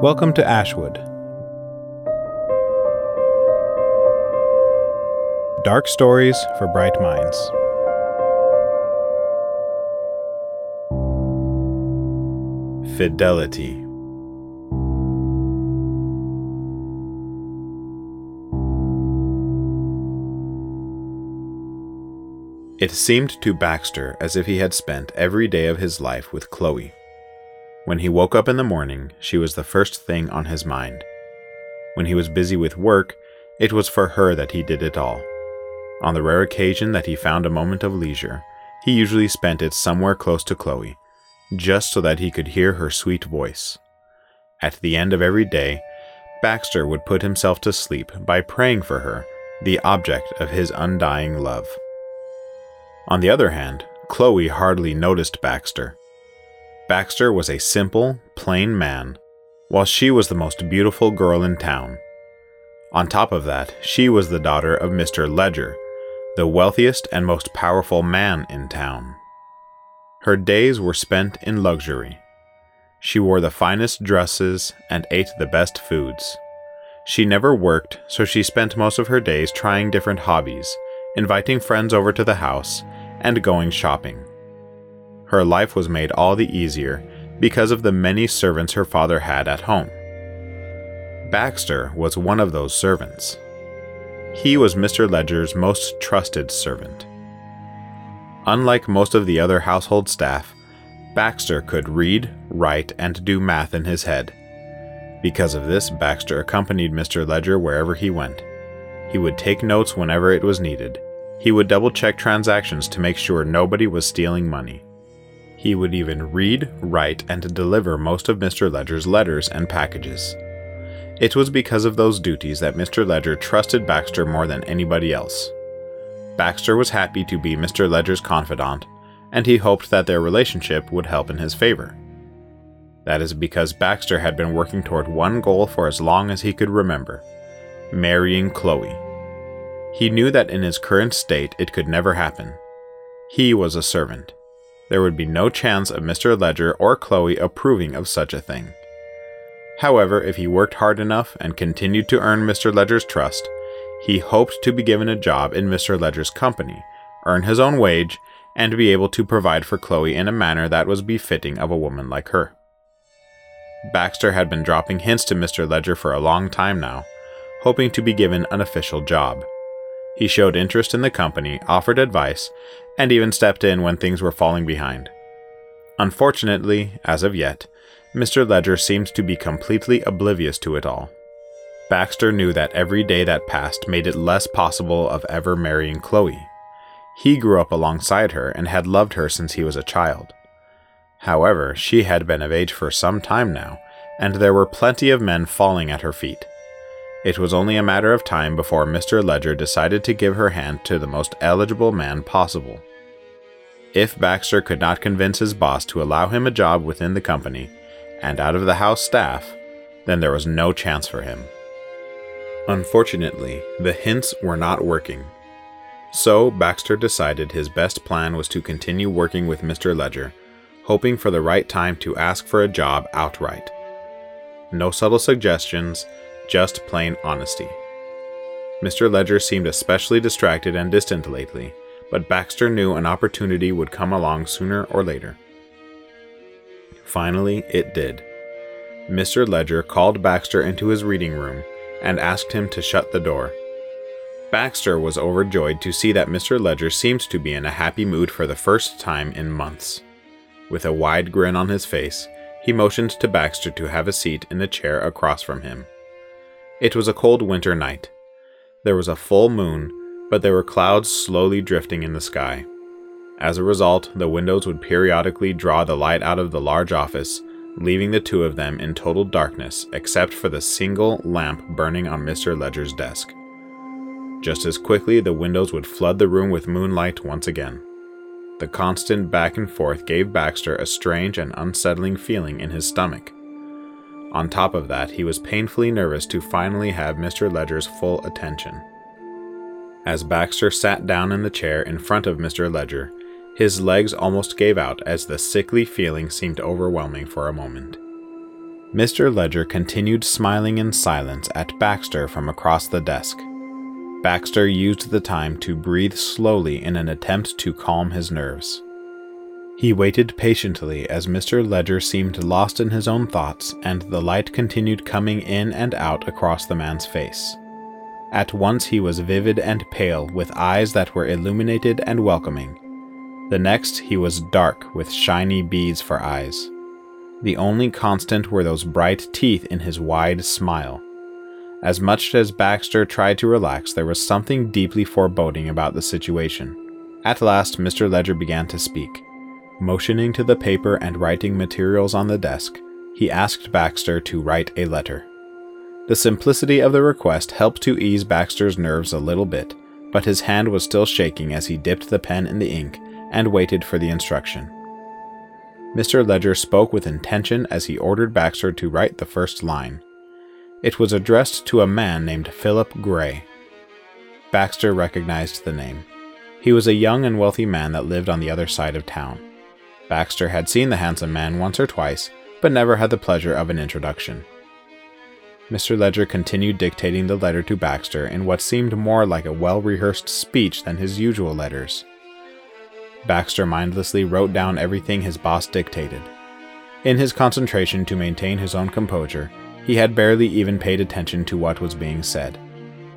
Welcome to Ashwood. Dark stories for bright minds. Fidelity. It seemed to Baxter as if he had spent every day of his life with Chloe. When he woke up in the morning, she was the first thing on his mind. When he was busy with work, it was for her that he did it all. On the rare occasion that he found a moment of leisure, he usually spent it somewhere close to Chloe, just so that he could hear her sweet voice. At the end of every day, Baxter would put himself to sleep by praying for her, the object of his undying love. On the other hand, Chloe hardly noticed Baxter. Baxter was a simple, plain man, while she was the most beautiful girl in town. On top of that, she was the daughter of Mr. Ledger, the wealthiest and most powerful man in town. Her days were spent in luxury. She wore the finest dresses and ate the best foods. She never worked, so she spent most of her days trying different hobbies, inviting friends over to the house, and going shopping. Her life was made all the easier because of the many servants her father had at home. Baxter was one of those servants. He was Mr. Ledger's most trusted servant. Unlike most of the other household staff, Baxter could read, write, and do math in his head. Because of this, Baxter accompanied Mr. Ledger wherever he went. He would take notes whenever it was needed, he would double check transactions to make sure nobody was stealing money. He would even read, write, and deliver most of Mr. Ledger's letters and packages. It was because of those duties that Mr. Ledger trusted Baxter more than anybody else. Baxter was happy to be Mr. Ledger's confidant, and he hoped that their relationship would help in his favor. That is because Baxter had been working toward one goal for as long as he could remember marrying Chloe. He knew that in his current state it could never happen. He was a servant. There would be no chance of Mr. Ledger or Chloe approving of such a thing. However, if he worked hard enough and continued to earn Mr. Ledger's trust, he hoped to be given a job in Mr. Ledger's company, earn his own wage, and be able to provide for Chloe in a manner that was befitting of a woman like her. Baxter had been dropping hints to Mr. Ledger for a long time now, hoping to be given an official job. He showed interest in the company, offered advice, and even stepped in when things were falling behind. Unfortunately, as of yet, Mr. Ledger seemed to be completely oblivious to it all. Baxter knew that every day that passed made it less possible of ever marrying Chloe. He grew up alongside her and had loved her since he was a child. However, she had been of age for some time now, and there were plenty of men falling at her feet. It was only a matter of time before Mr. Ledger decided to give her hand to the most eligible man possible. If Baxter could not convince his boss to allow him a job within the company and out of the house staff, then there was no chance for him. Unfortunately, the hints were not working. So, Baxter decided his best plan was to continue working with Mr. Ledger, hoping for the right time to ask for a job outright. No subtle suggestions, just plain honesty. Mr. Ledger seemed especially distracted and distant lately, but Baxter knew an opportunity would come along sooner or later. Finally, it did. Mr. Ledger called Baxter into his reading room and asked him to shut the door. Baxter was overjoyed to see that Mr. Ledger seemed to be in a happy mood for the first time in months. With a wide grin on his face, he motioned to Baxter to have a seat in the chair across from him. It was a cold winter night. There was a full moon, but there were clouds slowly drifting in the sky. As a result, the windows would periodically draw the light out of the large office, leaving the two of them in total darkness except for the single lamp burning on Mr. Ledger's desk. Just as quickly, the windows would flood the room with moonlight once again. The constant back and forth gave Baxter a strange and unsettling feeling in his stomach. On top of that, he was painfully nervous to finally have Mr. Ledger's full attention. As Baxter sat down in the chair in front of Mr. Ledger, his legs almost gave out as the sickly feeling seemed overwhelming for a moment. Mr. Ledger continued smiling in silence at Baxter from across the desk. Baxter used the time to breathe slowly in an attempt to calm his nerves. He waited patiently as Mr. Ledger seemed lost in his own thoughts and the light continued coming in and out across the man's face. At once he was vivid and pale, with eyes that were illuminated and welcoming. The next he was dark, with shiny beads for eyes. The only constant were those bright teeth in his wide smile. As much as Baxter tried to relax, there was something deeply foreboding about the situation. At last, Mr. Ledger began to speak. Motioning to the paper and writing materials on the desk, he asked Baxter to write a letter. The simplicity of the request helped to ease Baxter's nerves a little bit, but his hand was still shaking as he dipped the pen in the ink and waited for the instruction. Mr. Ledger spoke with intention as he ordered Baxter to write the first line. It was addressed to a man named Philip Gray. Baxter recognized the name. He was a young and wealthy man that lived on the other side of town. Baxter had seen the handsome man once or twice, but never had the pleasure of an introduction. Mr. Ledger continued dictating the letter to Baxter in what seemed more like a well rehearsed speech than his usual letters. Baxter mindlessly wrote down everything his boss dictated. In his concentration to maintain his own composure, he had barely even paid attention to what was being said.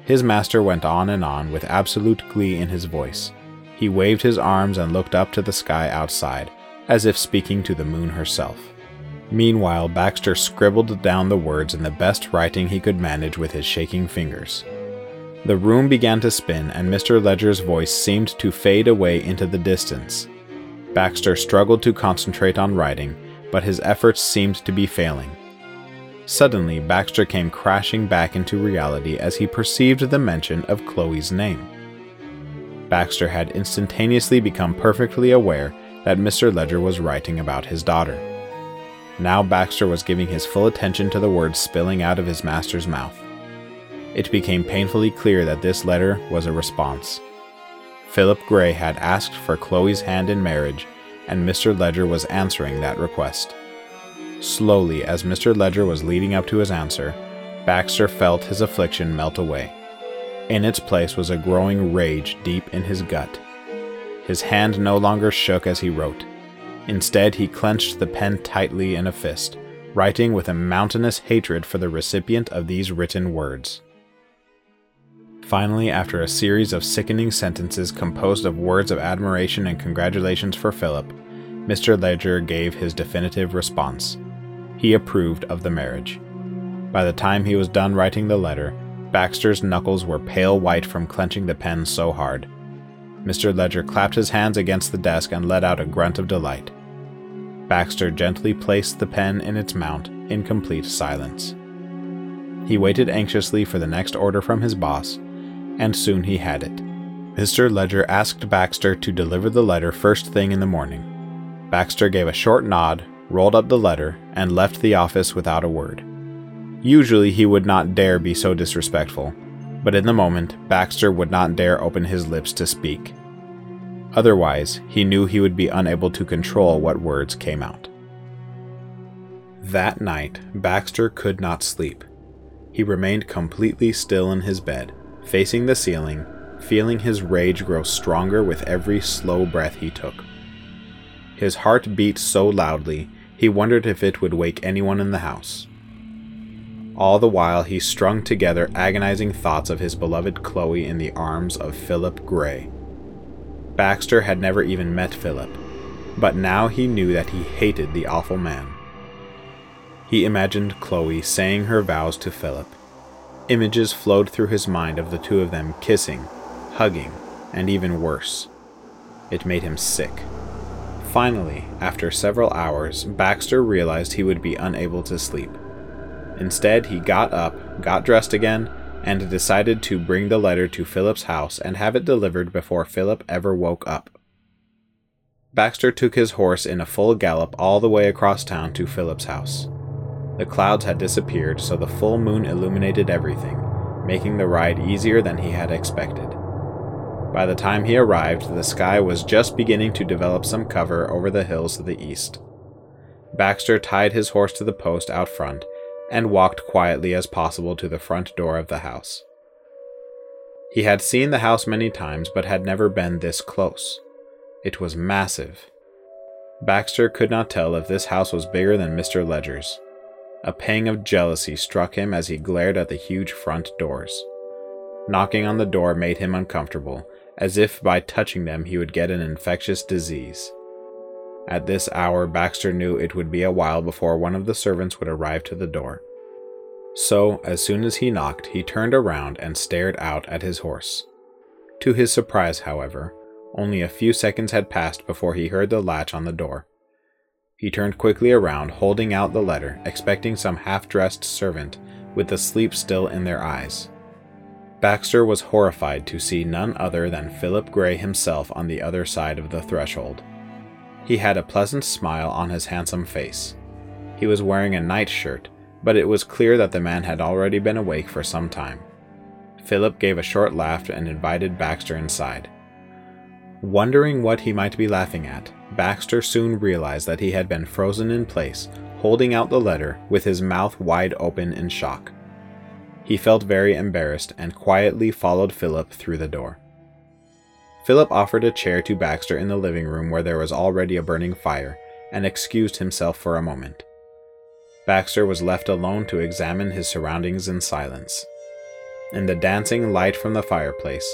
His master went on and on with absolute glee in his voice. He waved his arms and looked up to the sky outside, as if speaking to the moon herself. Meanwhile, Baxter scribbled down the words in the best writing he could manage with his shaking fingers. The room began to spin, and Mr. Ledger's voice seemed to fade away into the distance. Baxter struggled to concentrate on writing, but his efforts seemed to be failing. Suddenly, Baxter came crashing back into reality as he perceived the mention of Chloe's name. Baxter had instantaneously become perfectly aware that Mr. Ledger was writing about his daughter. Now Baxter was giving his full attention to the words spilling out of his master's mouth it became painfully clear that this letter was a response. Philip Gray had asked for Chloe's hand in marriage, and Mr. Ledger was answering that request. Slowly, as Mr. Ledger was leading up to his answer, Baxter felt his affliction melt away. In its place was a growing rage deep in his gut. His hand no longer shook as he wrote. Instead, he clenched the pen tightly in a fist, writing with a mountainous hatred for the recipient of these written words. Finally, after a series of sickening sentences composed of words of admiration and congratulations for Philip, Mr. Ledger gave his definitive response. He approved of the marriage. By the time he was done writing the letter, Baxter's knuckles were pale white from clenching the pen so hard. Mr. Ledger clapped his hands against the desk and let out a grunt of delight. Baxter gently placed the pen in its mount in complete silence. He waited anxiously for the next order from his boss, and soon he had it. Mr. Ledger asked Baxter to deliver the letter first thing in the morning. Baxter gave a short nod, rolled up the letter, and left the office without a word. Usually he would not dare be so disrespectful, but in the moment, Baxter would not dare open his lips to speak. Otherwise, he knew he would be unable to control what words came out. That night, Baxter could not sleep. He remained completely still in his bed, facing the ceiling, feeling his rage grow stronger with every slow breath he took. His heart beat so loudly, he wondered if it would wake anyone in the house. All the while, he strung together agonizing thoughts of his beloved Chloe in the arms of Philip Gray. Baxter had never even met Philip, but now he knew that he hated the awful man. He imagined Chloe saying her vows to Philip, Images flowed through his mind of the two of them kissing, hugging, and even worse. It made him sick. Finally, after several hours, Baxter realized he would be unable to sleep. Instead, he got up, got dressed again, and decided to bring the letter to Philip's house and have it delivered before Philip ever woke up. Baxter took his horse in a full gallop all the way across town to Philip's house. The clouds had disappeared, so the full moon illuminated everything, making the ride easier than he had expected. By the time he arrived, the sky was just beginning to develop some cover over the hills to the east. Baxter tied his horse to the post out front and walked quietly as possible to the front door of the house. He had seen the house many times but had never been this close. It was massive. Baxter could not tell if this house was bigger than Mr. Ledger's. A pang of jealousy struck him as he glared at the huge front doors. Knocking on the door made him uncomfortable, as if by touching them he would get an infectious disease. At this hour, Baxter knew it would be a while before one of the servants would arrive to the door. So, as soon as he knocked, he turned around and stared out at his horse. To his surprise, however, only a few seconds had passed before he heard the latch on the door. He turned quickly around, holding out the letter, expecting some half dressed servant with the sleep still in their eyes. Baxter was horrified to see none other than Philip Grey himself on the other side of the threshold. He had a pleasant smile on his handsome face. He was wearing a nightshirt, but it was clear that the man had already been awake for some time. Philip gave a short laugh and invited Baxter inside. Wondering what he might be laughing at, Baxter soon realized that he had been frozen in place, holding out the letter with his mouth wide open in shock. He felt very embarrassed and quietly followed Philip through the door. Philip offered a chair to Baxter in the living room where there was already a burning fire and excused himself for a moment. Baxter was left alone to examine his surroundings in silence. In the dancing light from the fireplace,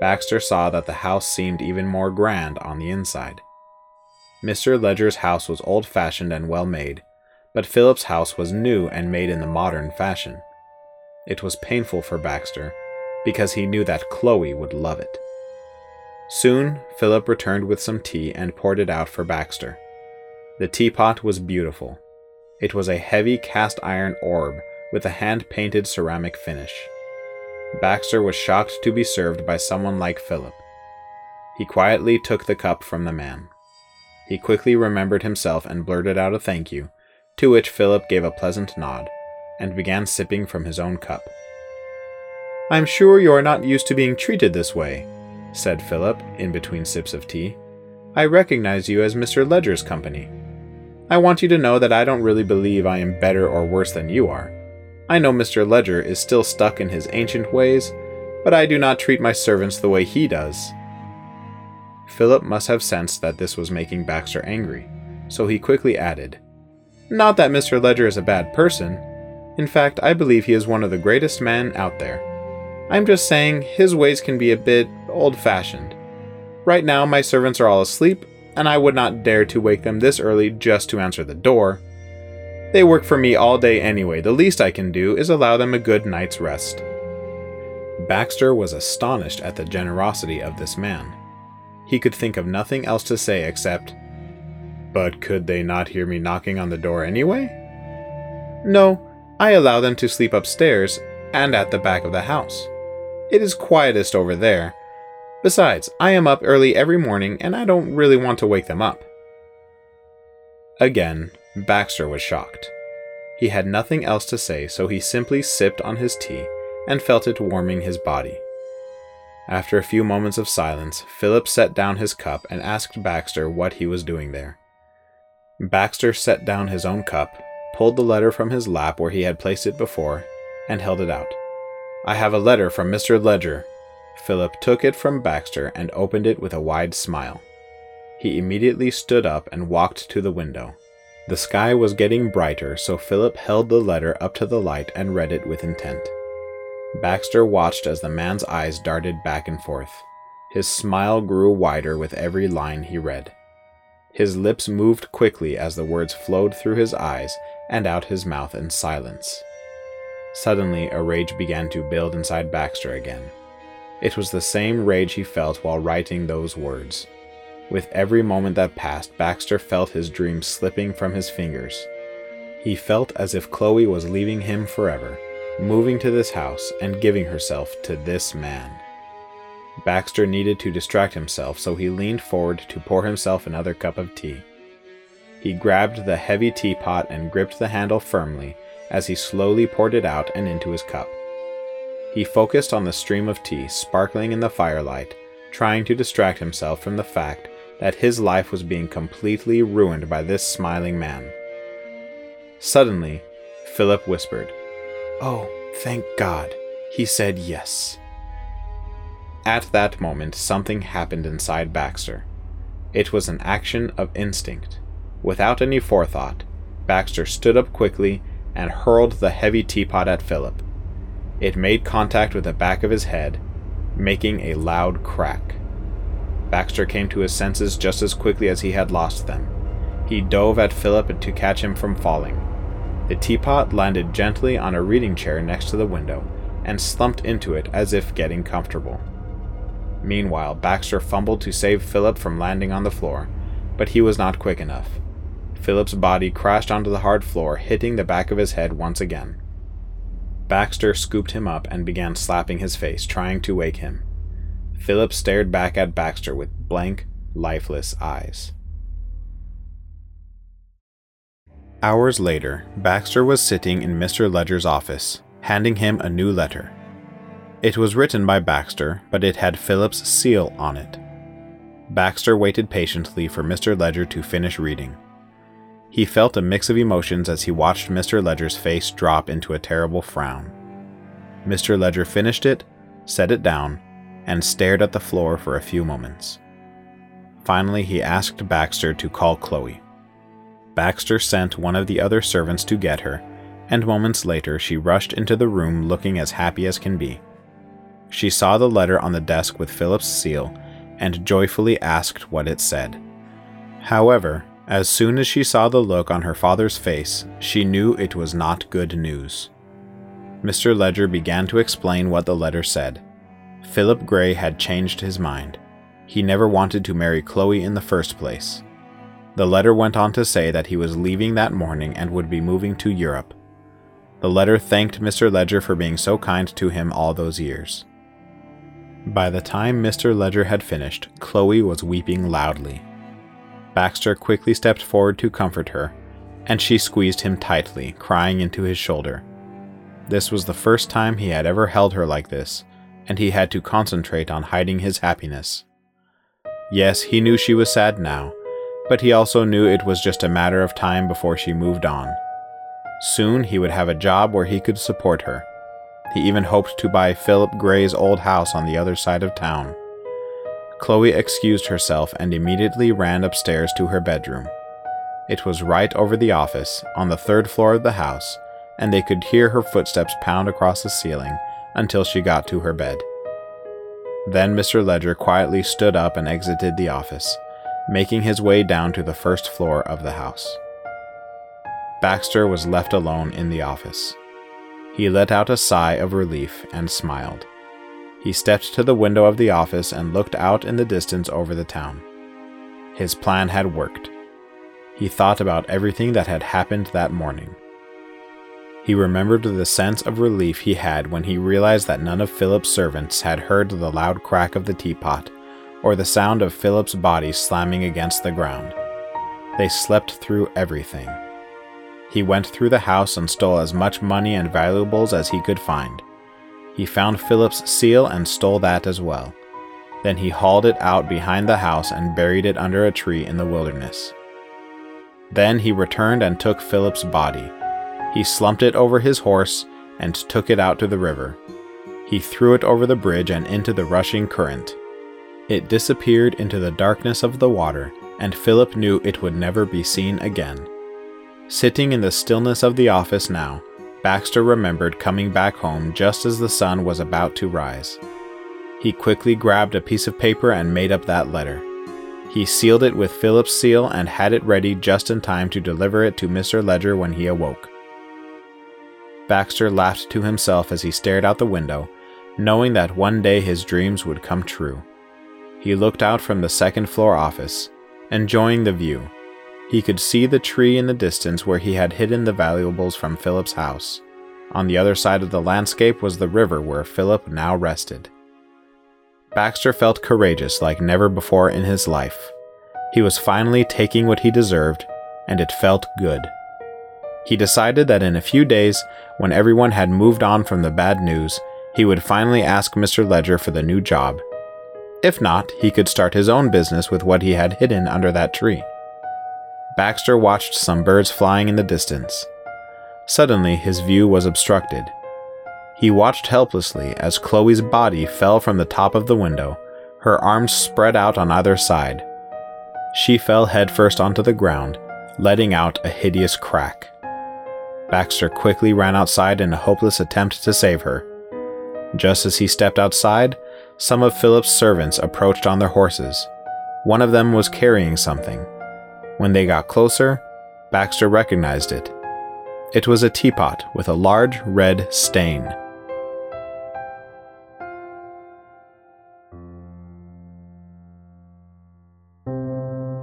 Baxter saw that the house seemed even more grand on the inside. Mr. Ledger's house was old fashioned and well made, but Philip's house was new and made in the modern fashion. It was painful for Baxter, because he knew that Chloe would love it. Soon, Philip returned with some tea and poured it out for Baxter. The teapot was beautiful. It was a heavy cast iron orb with a hand painted ceramic finish. Baxter was shocked to be served by someone like Philip. He quietly took the cup from the man. He quickly remembered himself and blurted out a thank you, to which Philip gave a pleasant nod, and began sipping from his own cup. I'm sure you are not used to being treated this way, said Philip, in between sips of tea. I recognize you as Mr. Ledger's company. I want you to know that I don't really believe I am better or worse than you are. I know Mr. Ledger is still stuck in his ancient ways, but I do not treat my servants the way he does. Philip must have sensed that this was making Baxter angry, so he quickly added, Not that Mr. Ledger is a bad person. In fact, I believe he is one of the greatest men out there. I'm just saying his ways can be a bit old fashioned. Right now, my servants are all asleep, and I would not dare to wake them this early just to answer the door. They work for me all day anyway, the least I can do is allow them a good night's rest. Baxter was astonished at the generosity of this man. He could think of nothing else to say except, But could they not hear me knocking on the door anyway? No, I allow them to sleep upstairs and at the back of the house. It is quietest over there. Besides, I am up early every morning and I don't really want to wake them up. Again, Baxter was shocked. He had nothing else to say, so he simply sipped on his tea and felt it warming his body. After a few moments of silence, Philip set down his cup and asked Baxter what he was doing there. Baxter set down his own cup, pulled the letter from his lap where he had placed it before, and held it out. I have a letter from Mr. Ledger. Philip took it from Baxter and opened it with a wide smile. He immediately stood up and walked to the window. The sky was getting brighter, so Philip held the letter up to the light and read it with intent. Baxter watched as the man's eyes darted back and forth. His smile grew wider with every line he read. His lips moved quickly as the words flowed through his eyes and out his mouth in silence. Suddenly, a rage began to build inside Baxter again. It was the same rage he felt while writing those words. With every moment that passed, Baxter felt his dream slipping from his fingers. He felt as if Chloe was leaving him forever, moving to this house and giving herself to this man. Baxter needed to distract himself, so he leaned forward to pour himself another cup of tea. He grabbed the heavy teapot and gripped the handle firmly as he slowly poured it out and into his cup. He focused on the stream of tea sparkling in the firelight, trying to distract himself from the fact that his life was being completely ruined by this smiling man. Suddenly, Philip whispered, Oh, thank God. He said yes. At that moment, something happened inside Baxter. It was an action of instinct. Without any forethought, Baxter stood up quickly and hurled the heavy teapot at Philip. It made contact with the back of his head, making a loud crack. Baxter came to his senses just as quickly as he had lost them. He dove at Philip to catch him from falling. The teapot landed gently on a reading chair next to the window and slumped into it as if getting comfortable. Meanwhile, Baxter fumbled to save Philip from landing on the floor, but he was not quick enough. Philip's body crashed onto the hard floor, hitting the back of his head once again. Baxter scooped him up and began slapping his face, trying to wake him. Philip stared back at Baxter with blank, lifeless eyes. Hours later, Baxter was sitting in Mr. Ledger's office, handing him a new letter. It was written by Baxter, but it had Philip's seal on it. Baxter waited patiently for Mr. Ledger to finish reading. He felt a mix of emotions as he watched Mr. Ledger's face drop into a terrible frown. Mr. Ledger finished it, set it down, and stared at the floor for a few moments. Finally, he asked Baxter to call Chloe. Baxter sent one of the other servants to get her, and moments later she rushed into the room looking as happy as can be. She saw the letter on the desk with Philip's seal and joyfully asked what it said. However, as soon as she saw the look on her father's face, she knew it was not good news. Mr. Ledger began to explain what the letter said. Philip Grey had changed his mind. He never wanted to marry Chloe in the first place. The letter went on to say that he was leaving that morning and would be moving to Europe. The letter thanked Mr. Ledger for being so kind to him all those years. By the time Mr. Ledger had finished, Chloe was weeping loudly. Baxter quickly stepped forward to comfort her, and she squeezed him tightly, crying into his shoulder. This was the first time he had ever held her like this, and he had to concentrate on hiding his happiness. Yes, he knew she was sad now, but he also knew it was just a matter of time before she moved on. Soon he would have a job where he could support her, he even hoped to buy Philip Gray's old house on the other side of town. Chloe excused herself and immediately ran upstairs to her bedroom. It was right over the office, on the third floor of the house, and they could hear her footsteps pound across the ceiling until she got to her bed. Then Mr. Ledger quietly stood up and exited the office, making his way down to the first floor of the house. Baxter was left alone in the office. He let out a sigh of relief and smiled. He stepped to the window of the office and looked out in the distance over the town. His plan had worked. He thought about everything that had happened that morning. He remembered the sense of relief he had when he realized that none of Philip's servants had heard the loud crack of the teapot or the sound of Philip's body slamming against the ground. They slept through everything. He went through the house and stole as much money and valuables as he could find. He found Philip's seal and stole that as well. Then he hauled it out behind the house and buried it under a tree in the wilderness. Then he returned and took Philip's body. He slumped it over his horse and took it out to the river. He threw it over the bridge and into the rushing current. It disappeared into the darkness of the water, and Philip knew it would never be seen again. Sitting in the stillness of the office now, Baxter remembered coming back home just as the sun was about to rise. He quickly grabbed a piece of paper and made up that letter. He sealed it with Philip's seal and had it ready just in time to deliver it to Mr. Ledger when he awoke. Baxter laughed to himself as he stared out the window, knowing that one day his dreams would come true. He looked out from the second floor office, enjoying the view he could see the tree in the distance where he had hidden the valuables from Philip's house. On the other side of the landscape was the river where Philip now rested. Baxter felt courageous like never before in his life. He was finally taking what he deserved, and it felt good. He decided that in a few days, when everyone had moved on from the bad news, he would finally ask Mr. Ledger for the new job. If not, he could start his own business with what he had hidden under that tree. Baxter watched some birds flying in the distance. Suddenly, his view was obstructed. He watched helplessly as Chloe's body fell from the top of the window, her arms spread out on either side. She fell headfirst onto the ground, letting out a hideous crack. Baxter quickly ran outside in a hopeless attempt to save her. Just as he stepped outside, some of Philip's servants approached on their horses. One of them was carrying something. When they got closer, Baxter recognized it. It was a teapot with a large red stain.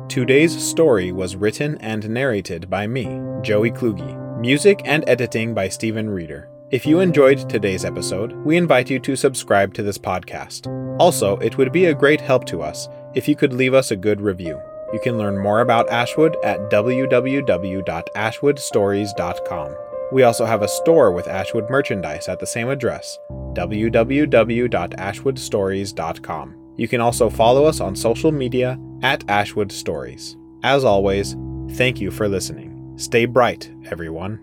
Today's story was written and narrated by me, Joey Kluge. Music and editing by Stephen Reeder. If you enjoyed today's episode, we invite you to subscribe to this podcast. Also, it would be a great help to us if you could leave us a good review. You can learn more about Ashwood at www.ashwoodstories.com. We also have a store with Ashwood merchandise at the same address, www.ashwoodstories.com. You can also follow us on social media at Ashwood Stories. As always, thank you for listening. Stay bright, everyone.